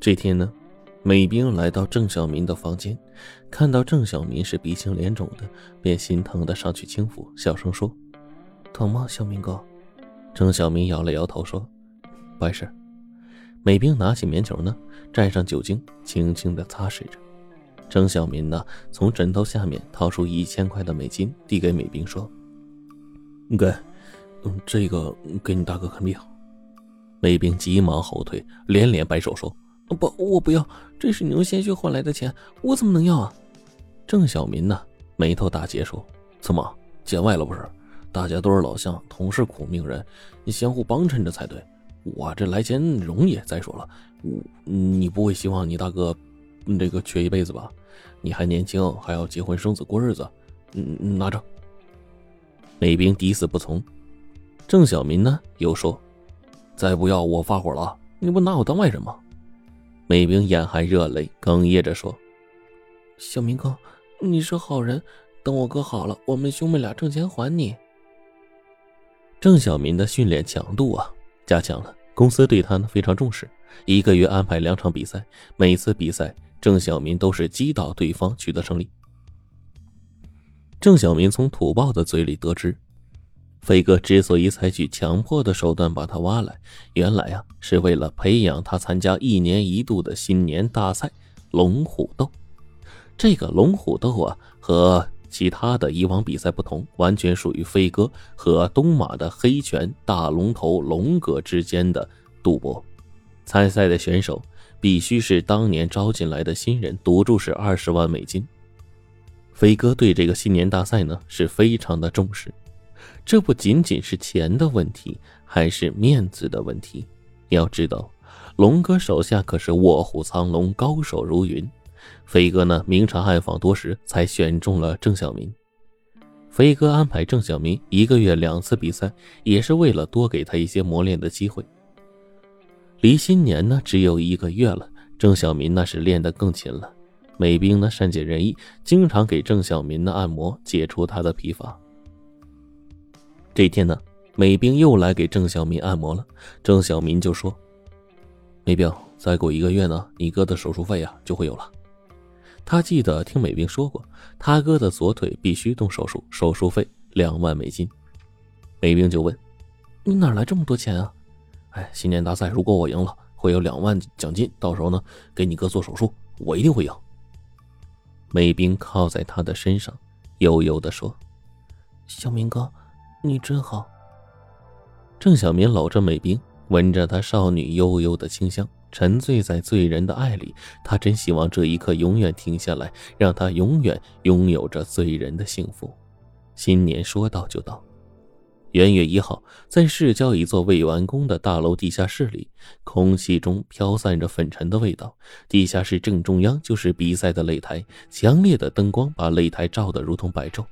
这天呢，美兵来到郑小民的房间，看到郑小民是鼻青脸肿的，便心疼的上去轻抚，小声说：“疼吗，小民哥？”郑小民摇了摇头说：“不碍事。”美兵拿起棉球呢，蘸上酒精，轻轻的擦拭着。郑小民呢，从枕头下面掏出一千块的美金，递给美兵说：“给，嗯，这个给你大哥看病。”美兵急忙后退，连连摆手说。不，我不要，这是你用鲜血换来的钱，我怎么能要啊？郑小民呢，眉头大结说：“怎么见外了不是？大家都是老乡，同是苦命人，你相互帮衬着才对。我这来钱容易。再说了，我你不会希望你大哥这个缺一辈子吧？你还年轻，还要结婚生子过日子。嗯，拿着。”美兵抵死不从。郑小民呢，又说：“再不要，我发火了！你不拿我当外人吗？”美兵眼含热泪，哽咽着说：“小明哥，你是好人，等我哥好了，我们兄妹俩挣钱还你。”郑小民的训练强度啊加强了，公司对他呢非常重视，一个月安排两场比赛，每次比赛郑小民都是击倒对方取得胜利。郑小民从土豹的嘴里得知。飞哥之所以采取强迫的手段把他挖来，原来啊是为了培养他参加一年一度的新年大赛——龙虎斗。这个龙虎斗啊，和其他的以往比赛不同，完全属于飞哥和东马的黑拳大龙头龙哥之间的赌博。参赛的选手必须是当年招进来的新人，赌注是二十万美金。飞哥对这个新年大赛呢是非常的重视。这不仅仅是钱的问题，还是面子的问题。要知道，龙哥手下可是卧虎藏龙，高手如云。飞哥呢，明察暗访多时，才选中了郑小民。飞哥安排郑小民一个月两次比赛，也是为了多给他一些磨练的机会。离新年呢，只有一个月了，郑小民那是练得更勤了。美兵呢，善解人意，经常给郑小民呢按摩，解除他的疲乏。这天呢，美兵又来给郑小民按摩了。郑小民就说：“美兵，再过一个月呢，你哥的手术费啊就会有了。”他记得听美兵说过，他哥的左腿必须动手术，手术费两万美金。美兵就问：“你哪来这么多钱啊？”“哎，新年大赛如果我赢了，会有两万奖金，到时候呢给你哥做手术，我一定会赢。”美兵靠在他的身上，悠悠的说：“小明哥。”你真好。郑小民搂着美冰，闻着她少女悠悠的清香，沉醉在醉人的爱里。他真希望这一刻永远停下来，让他永远拥有着醉人的幸福。新年说到就到。元月一号，在市郊一座未完工的大楼地下室里，空气中飘散着粉尘的味道。地下室正中央就是比赛的擂台，强烈的灯光把擂台照得如同白昼。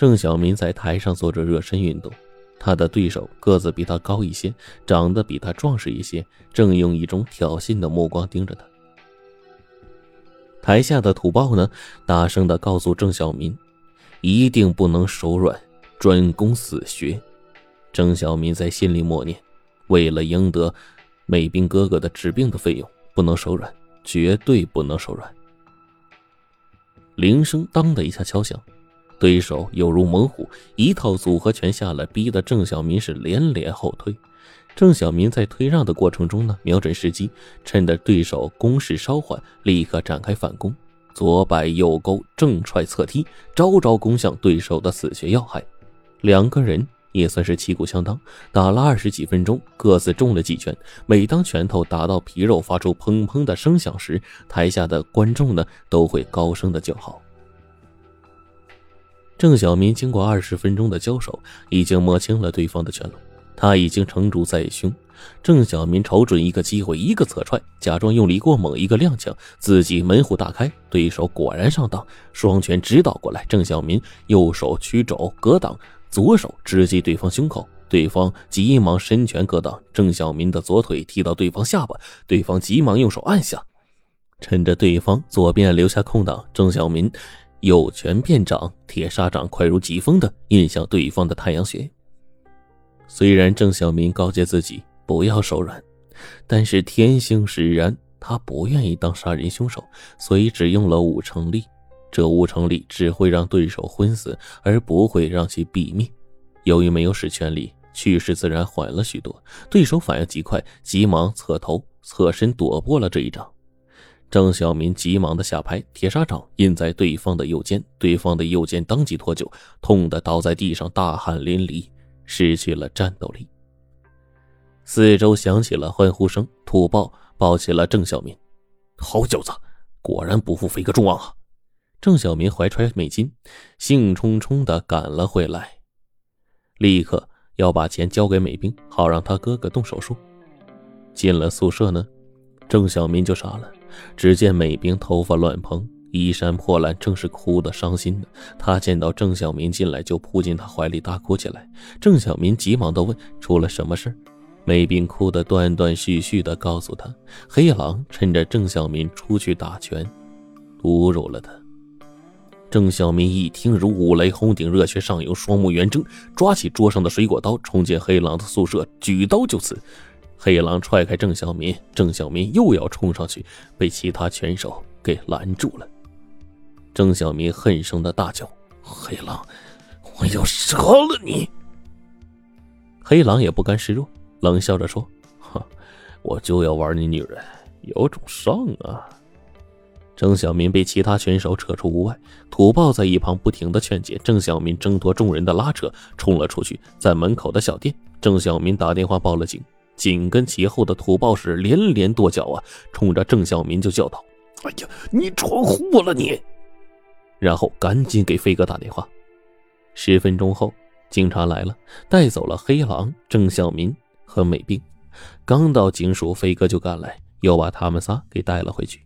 郑小民在台上做着热身运动，他的对手个子比他高一些，长得比他壮实一些，正用一种挑衅的目光盯着他。台下的土豹呢，大声的告诉郑小民：“一定不能手软，专攻死穴。”郑小民在心里默念：“为了赢得美兵哥哥的治病的费用，不能手软，绝对不能手软。”铃声当的一下敲响。对手犹如猛虎，一套组合拳下来，逼得郑小民是连连后退。郑小民在退让的过程中呢，瞄准时机，趁着对手攻势稍缓，立刻展开反攻，左摆右勾，正踹侧踢，招招攻向对手的死穴要害。两个人也算是旗鼓相当，打了二十几分钟，各自中了几拳。每当拳头打到皮肉，发出砰砰的声响时，台下的观众呢，都会高声的叫好。郑小民经过二十分钟的交手，已经摸清了对方的拳路，他已经成竹在胸。郑小民瞅准一个机会，一个侧踹，假装用力过猛，一个踉跄，自己门户大开。对手果然上当，双拳直捣过来。郑小民右手曲肘格挡，左手直击对方胸口，对方急忙伸拳格挡。郑小民的左腿踢到对方下巴，对方急忙用手按下，趁着对方左边留下空档，郑小民。右拳变掌，铁砂掌快如疾风的印向对方的太阳穴。虽然郑小民告诫自己不要手软，但是天性使然，他不愿意当杀人凶手，所以只用了五成力。这五成力只会让对手昏死，而不会让其毙命。由于没有使全力，去势自然缓了许多。对手反应极快，急忙侧头侧身躲过了这一掌。郑小民急忙的下拍，铁砂掌印在对方的右肩，对方的右肩当即脱臼，痛得倒在地上，大汗淋漓，失去了战斗力。四周响起了欢呼声，土豹抱起了郑小民，好小子，果然不负飞哥众望啊！郑小民怀揣美金，兴冲冲的赶了回来，立刻要把钱交给美兵，好让他哥哥动手术。进了宿舍呢，郑小民就傻了。只见美兵头发乱蓬，衣衫破烂，正是哭得伤心呢。他见到郑小民进来，就扑进他怀里大哭起来。郑小民急忙的问：“出了什么事？”美兵哭得断断续续的告诉他：“黑狼趁着郑小民出去打拳，侮辱了他。”郑小民一听，如五雷轰顶，热血上涌，双目圆睁，抓起桌上的水果刀，冲进黑狼的宿舍，举刀就刺。黑狼踹开郑小民，郑小民又要冲上去，被其他拳手给拦住了。郑小民恨声的大叫：“黑狼，我要杀了你！”黑狼也不甘示弱，冷笑着说：“哼，我就要玩你女人，有种上啊！”郑小民被其他拳手扯出屋外，土豹在一旁不停的劝解。郑小民挣脱众人的拉扯，冲了出去，在门口的小店，郑小民打电话报了警。紧跟其后的土豹是连连跺脚啊，冲着郑小民就叫道：“哎呀，你闯祸了你！”然后赶紧给飞哥打电话。十分钟后，警察来了，带走了黑狼、郑小民和美兵。刚到警署，飞哥就赶来，又把他们仨给带了回去。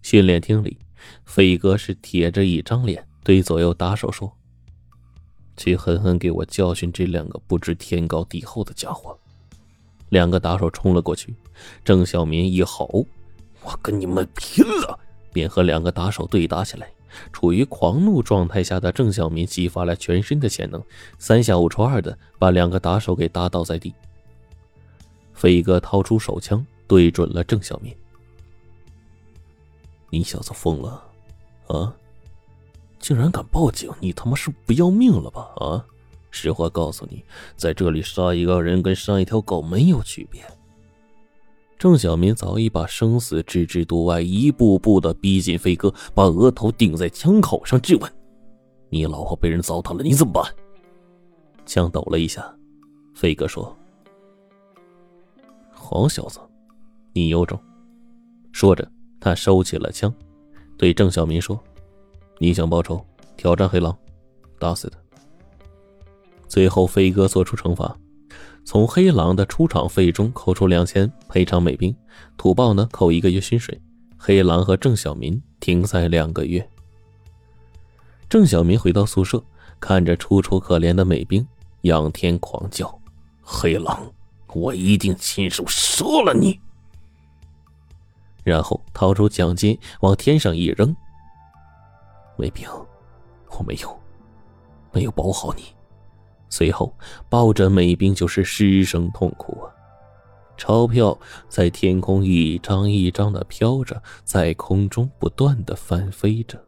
训练厅里，飞哥是铁着一张脸，对左右打手说：“去狠狠给我教训这两个不知天高地厚的家伙。”两个打手冲了过去，郑小民一吼：“我跟你们拼了！”便和两个打手对打起来。处于狂怒状态下的郑小民激发了全身的潜能，三下五除二的把两个打手给打倒在地。飞哥掏出手枪对准了郑小民：“你小子疯了啊？竟然敢报警！你他妈是不要命了吧？啊！”实话告诉你，在这里杀一个人跟杀一条狗没有区别。郑小民早已把生死置之度外，一步步的逼近飞哥，把额头顶在枪口上，质问：“你老婆被人糟蹋了，你怎么办？”枪抖了一下，飞哥说：“好小子，你有种！”说着，他收起了枪，对郑小民说：“你想报仇，挑战黑狼，打死他。”最后，飞哥做出惩罚，从黑狼的出场费中扣除两千赔偿美兵，土豹呢扣一个月薪水，黑狼和郑小民停赛两个月。郑小民回到宿舍，看着楚楚可怜的美兵，仰天狂叫：“黑狼，我一定亲手杀了你！”然后掏出奖金往天上一扔。美兵，我没有，没有保护好你。随后，抱着美兵就是失声痛哭啊！钞票在天空一张一张的飘着，在空中不断的翻飞着。